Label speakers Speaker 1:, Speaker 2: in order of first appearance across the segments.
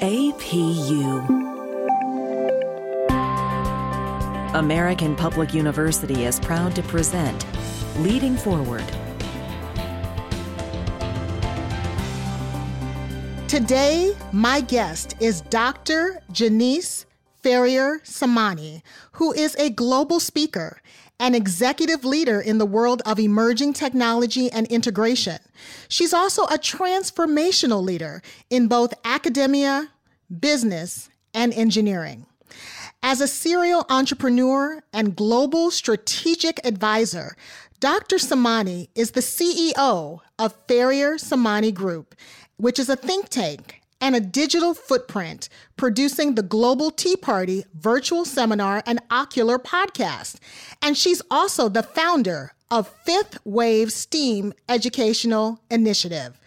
Speaker 1: APU. American Public University is proud to present Leading Forward.
Speaker 2: Today, my guest is Dr. Janice Ferrier Samani, who is a global speaker and executive leader in the world of emerging technology and integration. She's also a transformational leader in both academia, business, and engineering. As a serial entrepreneur and global strategic advisor, Dr. Samani is the CEO of Ferrier Samani Group, which is a think tank and a digital footprint producing the Global Tea Party virtual seminar and ocular podcast. And she's also the founder of Fifth Wave STEAM Educational Initiative.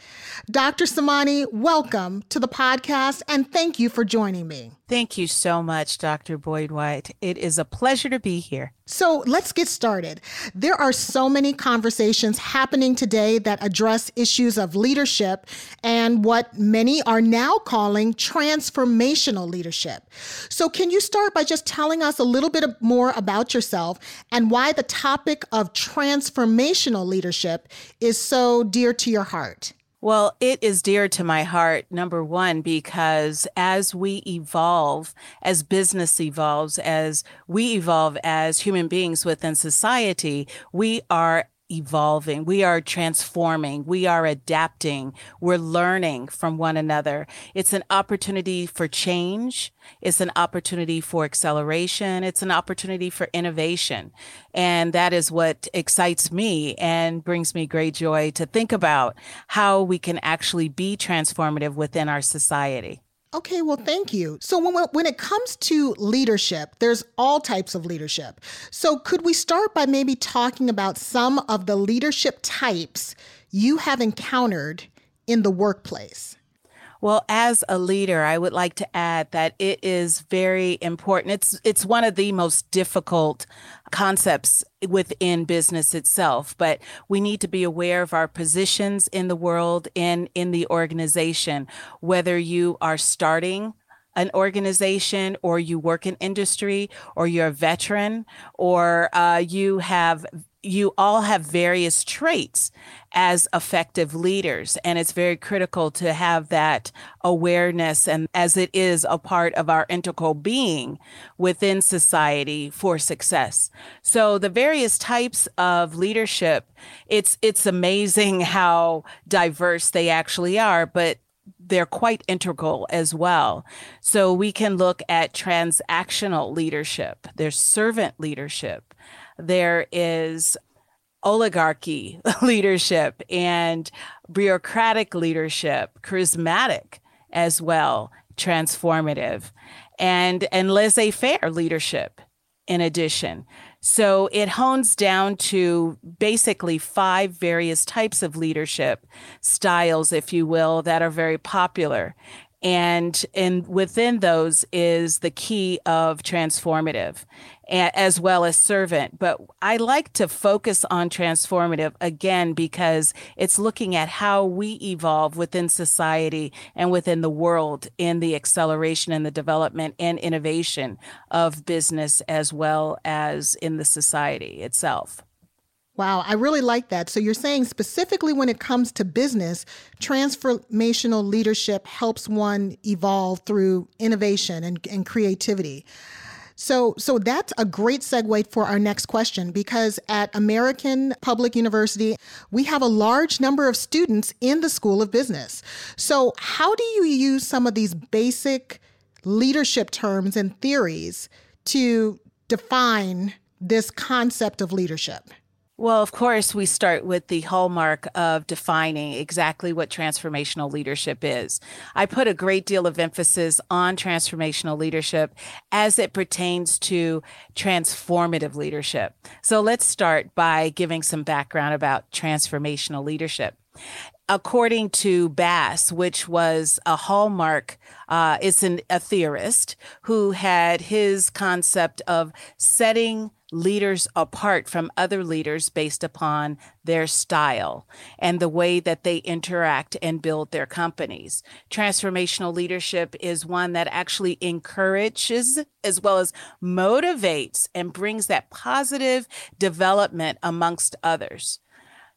Speaker 2: Dr. Samani, welcome to the podcast and thank you for joining me.
Speaker 3: Thank you so much, Dr. Boyd White. It is a pleasure to be here.
Speaker 2: So let's get started. There are so many conversations happening today that address issues of leadership and what many are now calling transformational leadership. So, can you start by just telling us a little bit more about yourself and why the topic of transformational leadership is so dear to your heart?
Speaker 3: Well, it is dear to my heart, number one, because as we evolve, as business evolves, as we evolve as human beings within society, we are evolving, we are transforming, we are adapting, we're learning from one another. It's an opportunity for change, it's an opportunity for acceleration, it's an opportunity for innovation. And that is what excites me and brings me great joy to think about how we can actually be transformative within our society.
Speaker 2: Okay, well, thank you. So, when, when it comes to leadership, there's all types of leadership. So, could we start by maybe talking about some of the leadership types you have encountered in the workplace?
Speaker 3: Well, as a leader, I would like to add that it is very important. It's it's one of the most difficult concepts within business itself, but we need to be aware of our positions in the world and in the organization, whether you are starting an organization or you work in industry or you're a veteran or uh, you have you all have various traits as effective leaders. And it's very critical to have that awareness and as it is a part of our integral being within society for success. So the various types of leadership, it's, it's amazing how diverse they actually are, but they're quite integral as well. So we can look at transactional leadership, there's servant leadership, there is oligarchy leadership and bureaucratic leadership, charismatic as well, transformative, and, and laissez faire leadership in addition. So it hones down to basically five various types of leadership styles, if you will, that are very popular and and within those is the key of transformative as well as servant. But i like to focus on transformative again because it's looking at how we evolve within society and within the world in the acceleration and the development and innovation of business as well as in the society itself
Speaker 2: Wow, I really like that. So you're saying specifically when it comes to business, transformational leadership helps one evolve through innovation and, and creativity. So, so that's a great segue for our next question because at American Public University, we have a large number of students in the School of Business. So, how do you use some of these basic leadership terms and theories to define this concept of leadership?
Speaker 3: Well, of course, we start with the hallmark of defining exactly what transformational leadership is. I put a great deal of emphasis on transformational leadership as it pertains to transformative leadership. So let's start by giving some background about transformational leadership according to Bass, which was a hallmark, uh, is an, a theorist who had his concept of setting leaders apart from other leaders based upon their style and the way that they interact and build their companies. Transformational leadership is one that actually encourages as well as motivates and brings that positive development amongst others.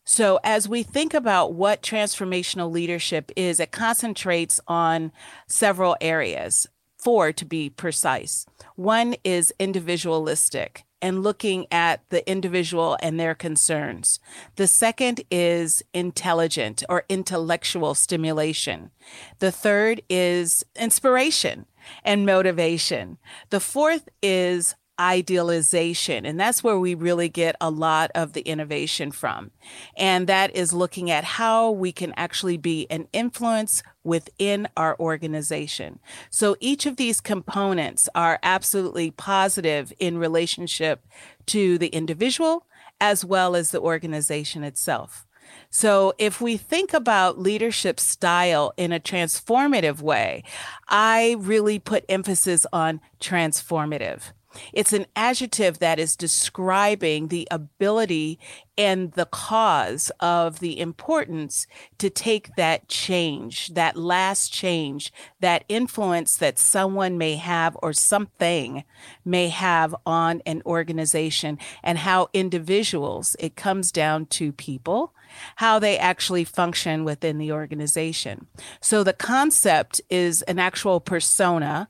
Speaker 3: So, as we think about what transformational leadership is, it concentrates on several areas, four to be precise. One is individualistic and looking at the individual and their concerns. The second is intelligent or intellectual stimulation. The third is inspiration and motivation. The fourth is idealization. And that's where we really get a lot of the innovation from. And that is looking at how we can actually be an influence within our organization. So each of these components are absolutely positive in relationship to the individual as well as the organization itself. So, if we think about leadership style in a transformative way, I really put emphasis on transformative. It's an adjective that is describing the ability and the cause of the importance to take that change, that last change, that influence that someone may have or something may have on an organization, and how individuals, it comes down to people, how they actually function within the organization. So the concept is an actual persona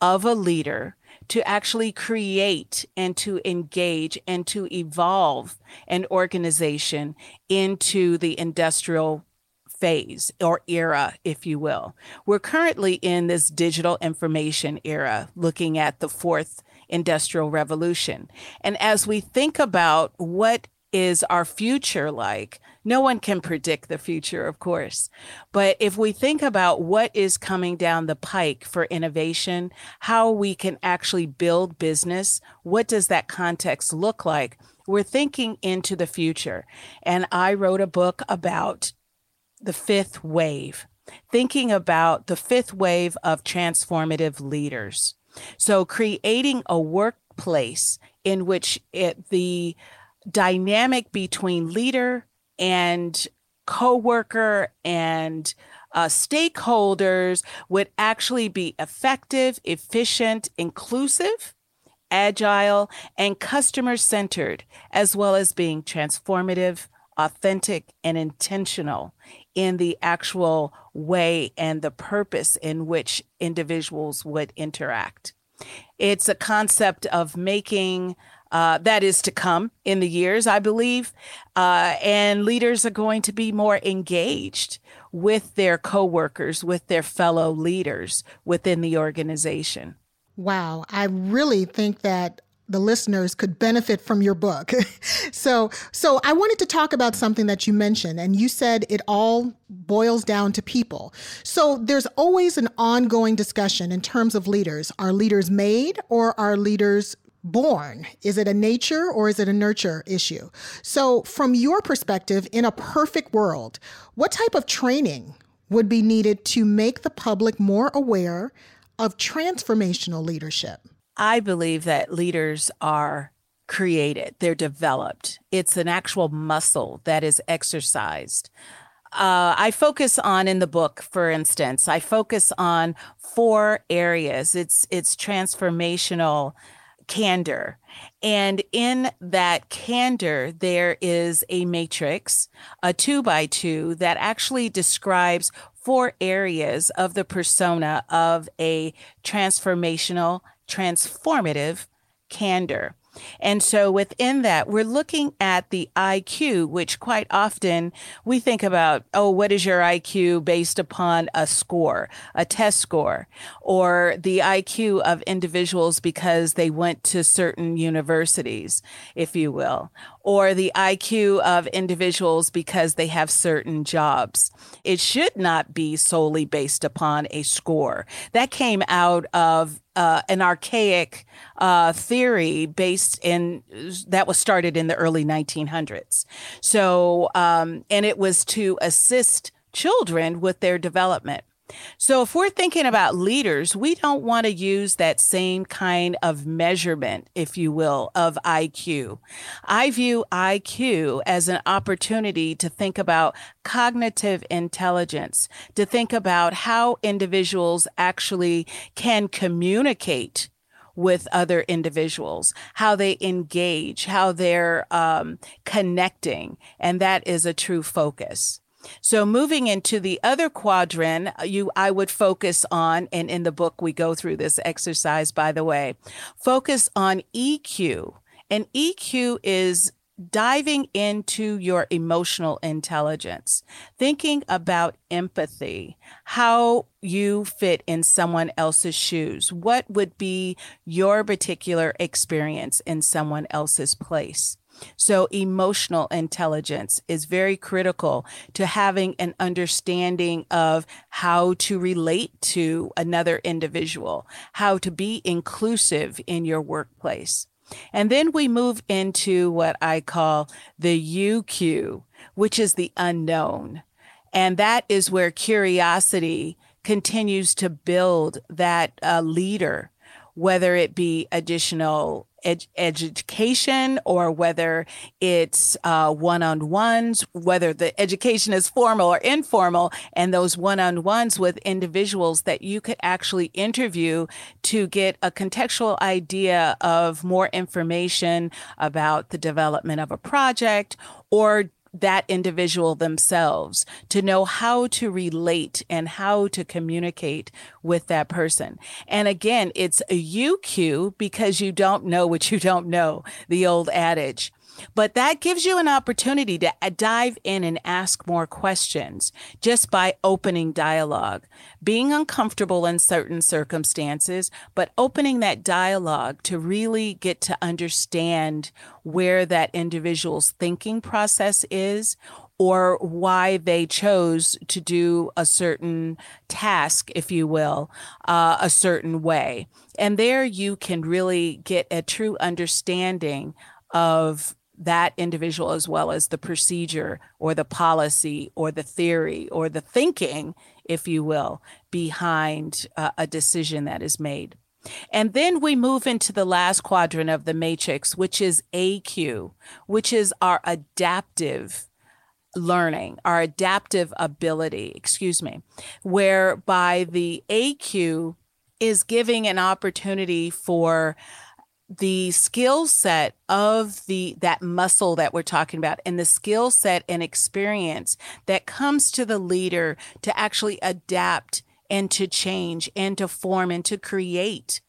Speaker 3: of a leader to actually create and to engage and to evolve an organization into the industrial phase or era, if you will. We're currently in this digital information era, looking at the fourth industrial revolution. And as we think about what is our future like, no one can predict the future, of course. But if we think about what is coming down the pike for innovation, how we can actually build business, what does that context look like? We're thinking into the future. And I wrote a book about the fifth wave, thinking about the fifth wave of transformative leaders. So creating a workplace in which it, the dynamic between leader and coworker and uh, stakeholders would actually be effective, efficient, inclusive, agile, and customer centered, as well as being transformative, authentic, and intentional in the actual way and the purpose in which individuals would interact. It's a concept of making uh, that is to come in the years, I believe. Uh, and leaders are going to be more engaged with their coworkers, with their fellow leaders within the organization.
Speaker 2: Wow. I really think that the listeners could benefit from your book. so, so I wanted to talk about something that you mentioned and you said it all boils down to people. So, there's always an ongoing discussion in terms of leaders. Are leaders made or are leaders born? Is it a nature or is it a nurture issue? So, from your perspective, in a perfect world, what type of training would be needed to make the public more aware of transformational leadership?
Speaker 3: I believe that leaders are created, they're developed. It's an actual muscle that is exercised. Uh, I focus on in the book, for instance, I focus on four areas. It's it's transformational candor. And in that candor, there is a matrix, a two by two, that actually describes four areas of the persona of a transformational, transformative candor. And so within that, we're looking at the IQ, which quite often we think about, oh, what is your IQ based upon a score, a test score, or the IQ of individuals because they went to certain universities, if you will, or the IQ of individuals because they have certain jobs. It should not be solely based upon a score. That came out of uh, an archaic uh, theory based in that was started in the early 1900s. So, um, and it was to assist children with their development. So, if we're thinking about leaders, we don't want to use that same kind of measurement, if you will, of IQ. I view IQ as an opportunity to think about cognitive intelligence, to think about how individuals actually can communicate with other individuals, how they engage, how they're um, connecting. And that is a true focus. So moving into the other quadrant, uh, you I would focus on, and in the book we go through this exercise, by the way, focus on EQ. And EQ is diving into your emotional intelligence, thinking about empathy, how you fit in someone else's shoes. What would be your particular experience in someone else's place? So, emotional intelligence is very critical to having an understanding of how to relate to another individual, how to be inclusive in your workplace. And then we move into what I call the UQ, which is the unknown. And that is where curiosity continues to build that uh, leader, whether it be additional ed- education or whether it's uh, one-on-ones, whether the education is formal or informal, and those one-on-ones with individuals that you could actually interview to get a contextual idea of more information about the development of a project or that individual themselves to know how to relate and how to communicate with that person. And again, it's a UQ because you don't know what you don't know, the old adage. But that gives you an opportunity to uh, dive in and ask more questions just by opening dialogue, being uncomfortable in certain circumstances, but opening that dialogue to really get to understand where that individual's thinking process is or why they chose to do a certain task, if you will, uh, a certain way. And there you can really get a true understanding of that individual as well as the procedure or the policy or the theory or the thinking, if you will, behind uh, a decision that is made. And then we move into the last quadrant of the matrix, which is AQ, which is our adaptive learning, our adaptive ability, excuse me, whereby the AQ is giving an opportunity for the skill set of the that muscle that we're talking about and the skill set and experience that comes to the leader to actually adapt and to change and to form and to create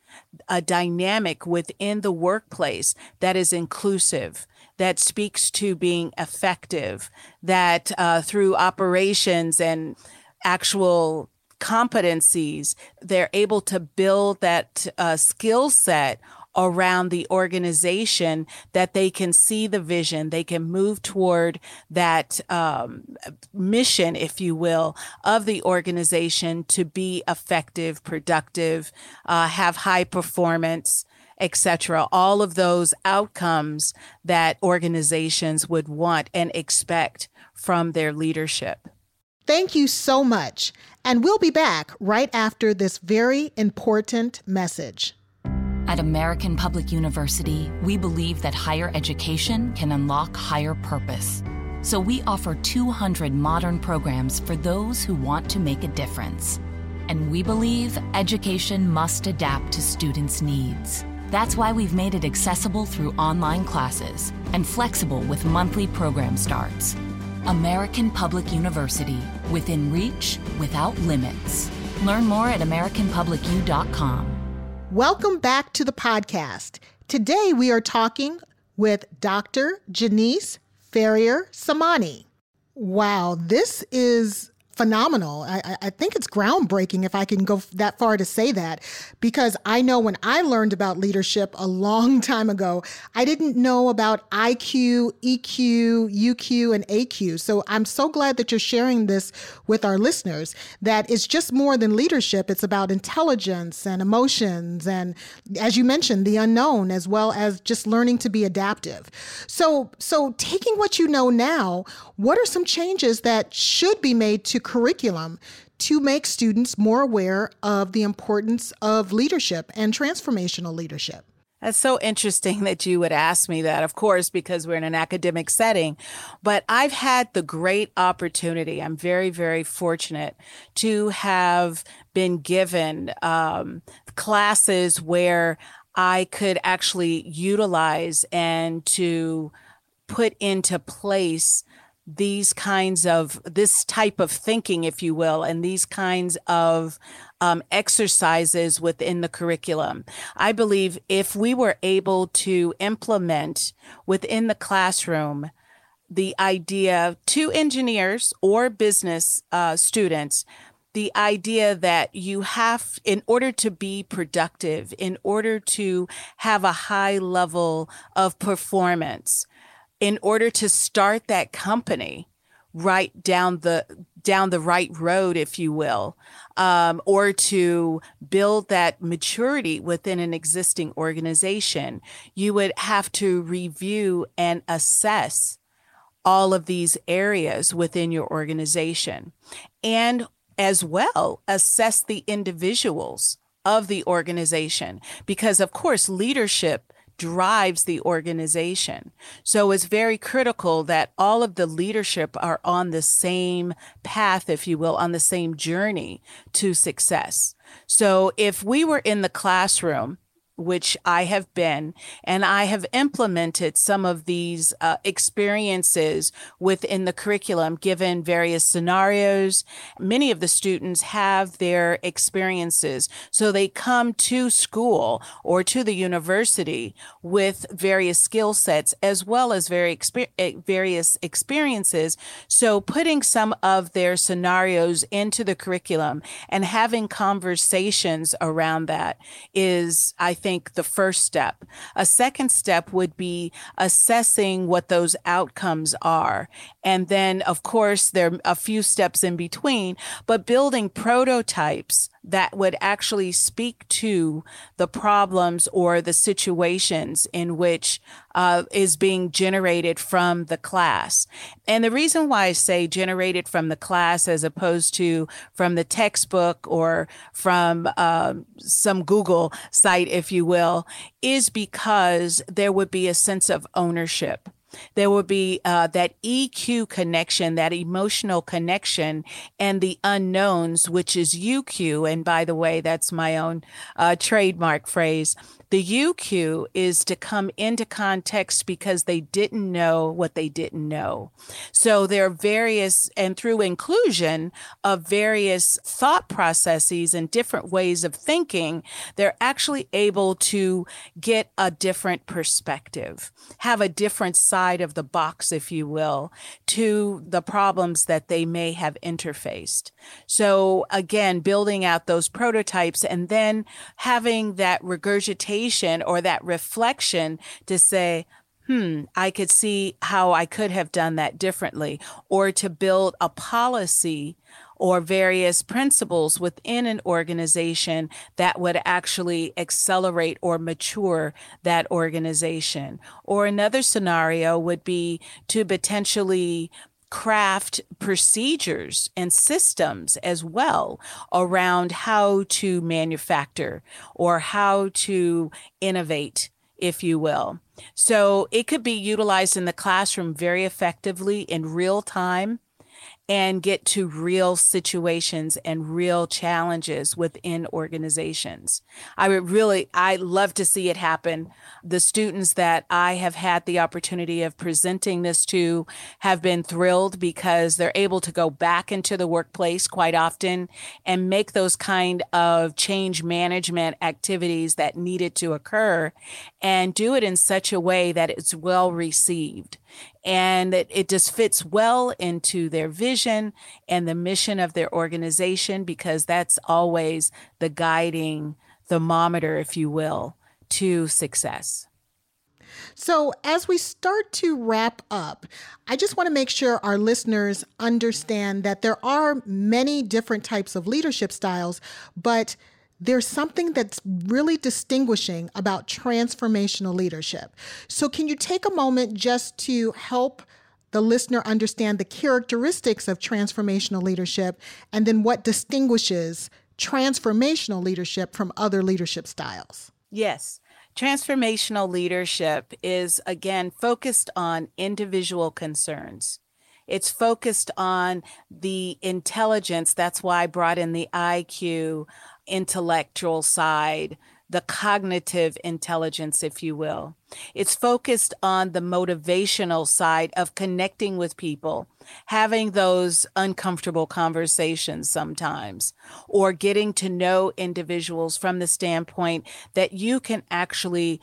Speaker 3: a dynamic within the workplace that is inclusive that speaks to being effective that uh, through operations and actual competencies they're able to build that uh, skill set around the organization that they can see the vision, they can move toward that um, mission, if you will, of the organization to be effective, productive, uh, have high performance etc. All of those outcomes that organizations would want and expect from their leadership.
Speaker 2: Thank you so much. And we'll be back right after this very important message.
Speaker 4: At American Public University, we believe that higher education can unlock higher purpose. So we offer 200 modern programs for those who want to make a difference. And we believe education must adapt to students' needs. That's why we've made it accessible through online classes and flexible with monthly program starts. American Public University, within reach, without limits. Learn more at AmericanPublicU.com.
Speaker 2: Welcome back to the podcast. Today we are talking with Dr. Janice Ferrier Samani. Wow, this is phenomenal. I, I, think it's groundbreaking if I can go that far to say that, because I know when I learned about leadership a long time ago, I didn't know about IQ, EQ, UQ, and AQ. So I'm so glad that you're sharing this with our listeners, that it's just more than leadership. It's about intelligence and emotions. And as you mentioned, the unknown, as well as just learning to be adaptive. So, so taking what you know now, what are some changes that should be made to curriculum to make students more aware of the importance of leadership and transformational leadership?
Speaker 3: That's so interesting that you would ask me that, of course, because we're in an academic setting. But I've had the great opportunity, I'm very, very fortunate to have been given um, classes where I could actually utilize and to put into place these kinds of this type of thinking if you will and these kinds of um, exercises within the curriculum. I believe if we were able to implement within the classroom the idea to engineers or business uh, students the idea that you have, in order to be productive, in order to have a high level of performance, in order to start that company right down the down the right road, if you will, um, or to build that maturity within an existing organization, you would have to review and assess all of these areas within your organization and as well assess the individuals of the organization. Because of course leadership drives the organization. So it's very critical that all of the leadership are on the same path, if you will, on the same journey to success. So if we were in the classroom which I have been, and I have implemented some of these uh, experiences within the curriculum, given various scenarios. Many of the students have their experiences. So they come to school or to the university with various skill sets as well as very exper- eh, various experiences. So putting some of their scenarios into the curriculum and having conversations around that is, I think, think, the first step. A second step would be assessing what those outcomes are. And then, of course, there are a few steps in between, but building prototypes that would actually speak to the problems or the situations in which uh, is being generated from the class. And the reason why I say generated from the class as opposed to from the textbook or from uh, some Google site, if you will, is because there would be a sense of ownership there will be uh, that EQ connection, that emotional connection, and the unknowns, which is UQ. And by the way, that's my own uh, trademark phrase. The UQ is to come into context because they didn't know what they didn't know. So there are various, and through inclusion of various thought processes and different ways of thinking, they're actually able to get a different perspective, have a different side of the box, if you will, to the problems that they may have interfaced. So again, building out those prototypes and then having that regurgitation or that reflection to say, hmm, I could see how I could have done that differently, or to build a policy or various principles within an organization that would actually accelerate or mature that organization. Or another scenario would be to potentially craft procedures and systems as well around how to manufacture or how to innovate, if you will. So it could be utilized in the classroom very effectively in real time and get to real situations and real challenges within organizations. I would really, I love to see it happen. The students that I have had the opportunity of presenting this to have been thrilled because they're able to go back into the workplace quite often and make those kind of change management activities that needed to occur and do it in such a way that it's well received and it, it just fits well into their vision and the mission of their organization because that's always the guiding thermometer, if you will, to success.
Speaker 2: So, as we start to wrap up, I just want to make sure our listeners understand that there are many different types of leadership styles, but there's something that's really distinguishing about transformational leadership. So, can you take a moment just to help the listener understand the characteristics of transformational leadership and then what distinguishes transformational leadership from other leadership styles.
Speaker 3: Yes. Transformational leadership is, again, focused on individual concerns. It's focused on the intelligence. That's why I brought in the IQ intellectual side, the cognitive intelligence, if you will. It's focused on the motivational side of connecting with people, having those uncomfortable conversations sometimes, or getting to know individuals from the standpoint that you can actually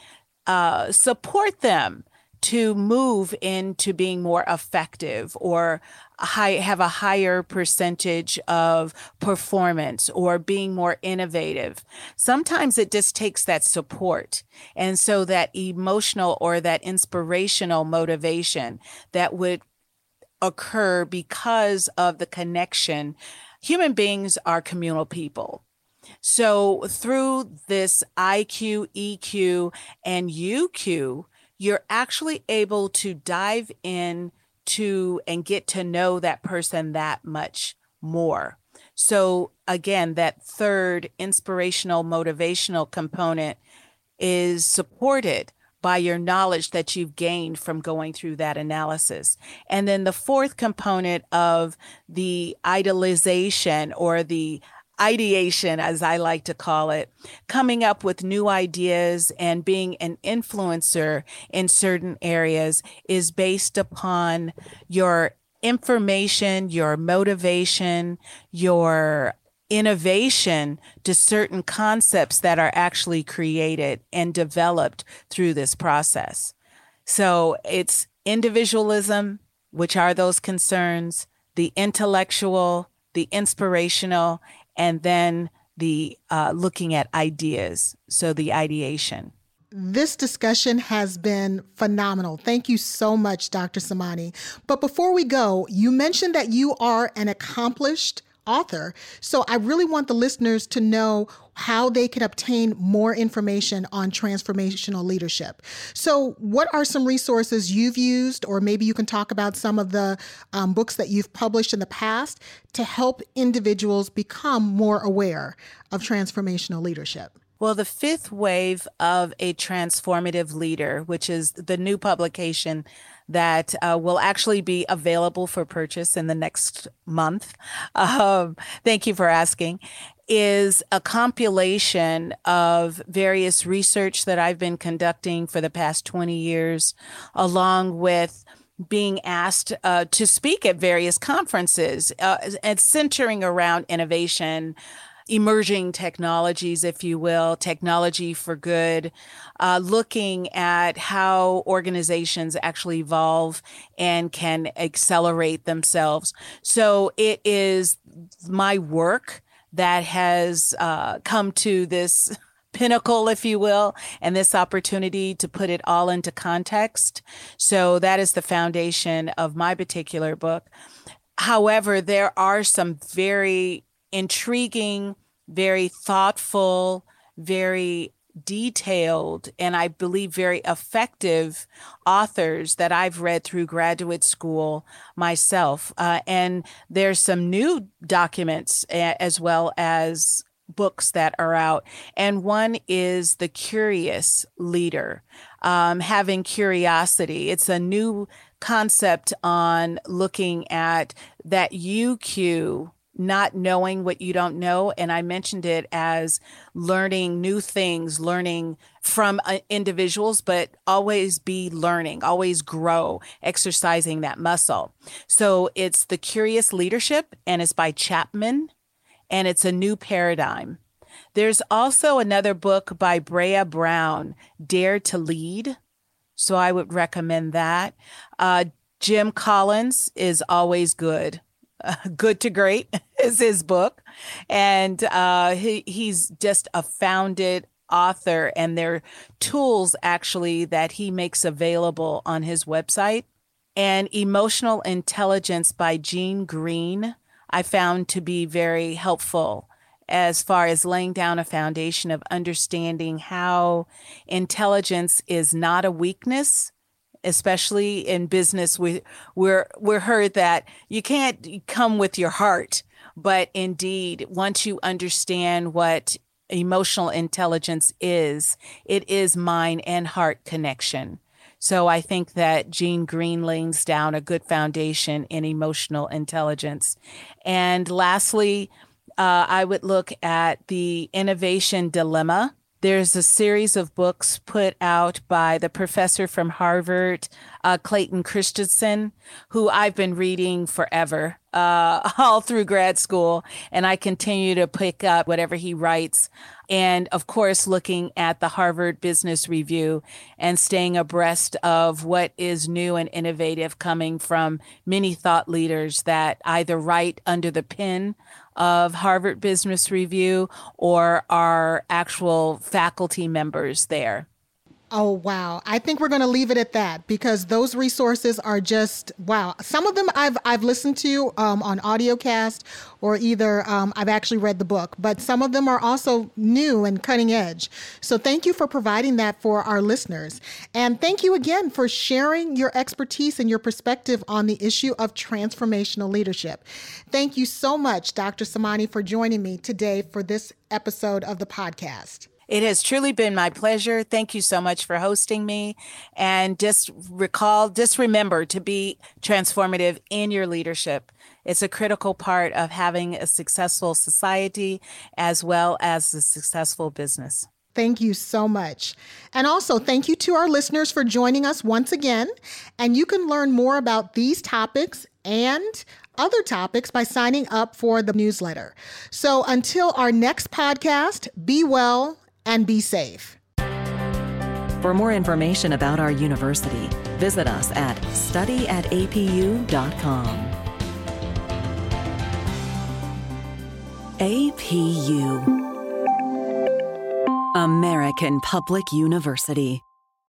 Speaker 3: uh, support them to move into being more effective or high, have a higher percentage of performance or being more innovative. Sometimes it just takes that support. And so that emotional or that inspirational motivation that would occur because of the connection. Human beings are communal people. So through this IQ, EQ, and UQ, you're actually able to dive in to and get to know that person that much more. So again, that third inspirational, motivational component is supported by your knowledge that you've gained from going through that analysis. And then the fourth component of the idolization or the ideation, as I like to call it, coming up with new ideas and being an influencer in certain areas is based upon your information, your motivation, your innovation to certain concepts that are actually created and developed through this process. So it's individualism, which are those concerns, the intellectual, the inspirational, and then the uh, looking at ideas, so the ideation.
Speaker 2: This discussion has been phenomenal. Thank you so much, Dr. Samani. But before we go, you mentioned that you are an accomplished author. So I really want the listeners to know how they can obtain more information on transformational leadership. So, what are some resources you've used, or maybe you can talk about some of the um, books that you've published in the past to help individuals become more aware of transformational leadership?
Speaker 3: Well, the fifth wave of a transformative leader, which is the new publication that uh, will actually be available for purchase in the next month. Um, thank you for asking. Is a compilation of various research that I've been conducting for the past 20 years, along with being asked uh, to speak at various conferences uh, and centering around innovation, emerging technologies, if you will, technology for good, uh, looking at how organizations actually evolve and can accelerate themselves. So it is my work that has uh, come to this pinnacle, if you will, and this opportunity to put it all into context. So that is the foundation of my particular book. However, there are some very intriguing, very thoughtful, very detailed, and I believe very effective authors that I've read through graduate school myself. Uh, and there's some new documents as well as books that are out. And one is The Curious Leader, um, having curiosity. It's a new concept on looking at that UQ not knowing what you don't know. And I mentioned it as learning new things, learning from uh, individuals, but always be learning, always grow, exercising that muscle. So it's The Curious Leadership, and it's by Chapman, and it's a new paradigm. There's also another book by Brené Brown, Dare to Lead. So I would recommend that. Uh, Jim Collins is always good. Good to Great is his book. And uh, he, he's just a founded author, and there are tools actually that he makes available on his website. And Emotional Intelligence by Gene Green, I found to be very helpful as far as laying down a foundation of understanding how intelligence is not a weakness, especially in business, we we're we're heard that you can't come with your heart, but indeed, once you understand what emotional intelligence is, it is mind and heart connection. So I think that Gene Green lays down a good foundation in emotional intelligence. And lastly, uh, I would look at the innovation dilemma there's a series of books put out by the professor from Harvard, uh, Clayton Christensen, who I've been reading forever, uh, all through grad school. And I continue to pick up whatever he writes. And of course, looking at the Harvard Business Review and staying abreast of what is new and innovative coming from many thought leaders that either write under the pen of Harvard Business Review or our actual faculty members there.
Speaker 2: Oh, wow. I think we're going to leave it at that because those resources are just wow. Some of them I've, I've listened to um, on audiocast or either um, I've actually read the book, but some of them are also new and cutting edge. So thank you for providing that for our listeners. And thank you again for sharing your expertise and your perspective on the issue of transformational leadership. Thank you so much, Dr. Samani, for joining me today for this episode of the podcast.
Speaker 3: It has truly been my pleasure. Thank you so much for hosting me. And just recall, just remember to be transformative in your leadership. It's a critical part of having a successful society as well as a successful business.
Speaker 2: Thank you so much. And also, thank you to our listeners for joining us once again. And you can learn more about these topics and other topics by signing up for the newsletter. So until our next podcast, be well and be safe.
Speaker 1: For more information about our university, visit us at studyatapu.com. APU American Public University.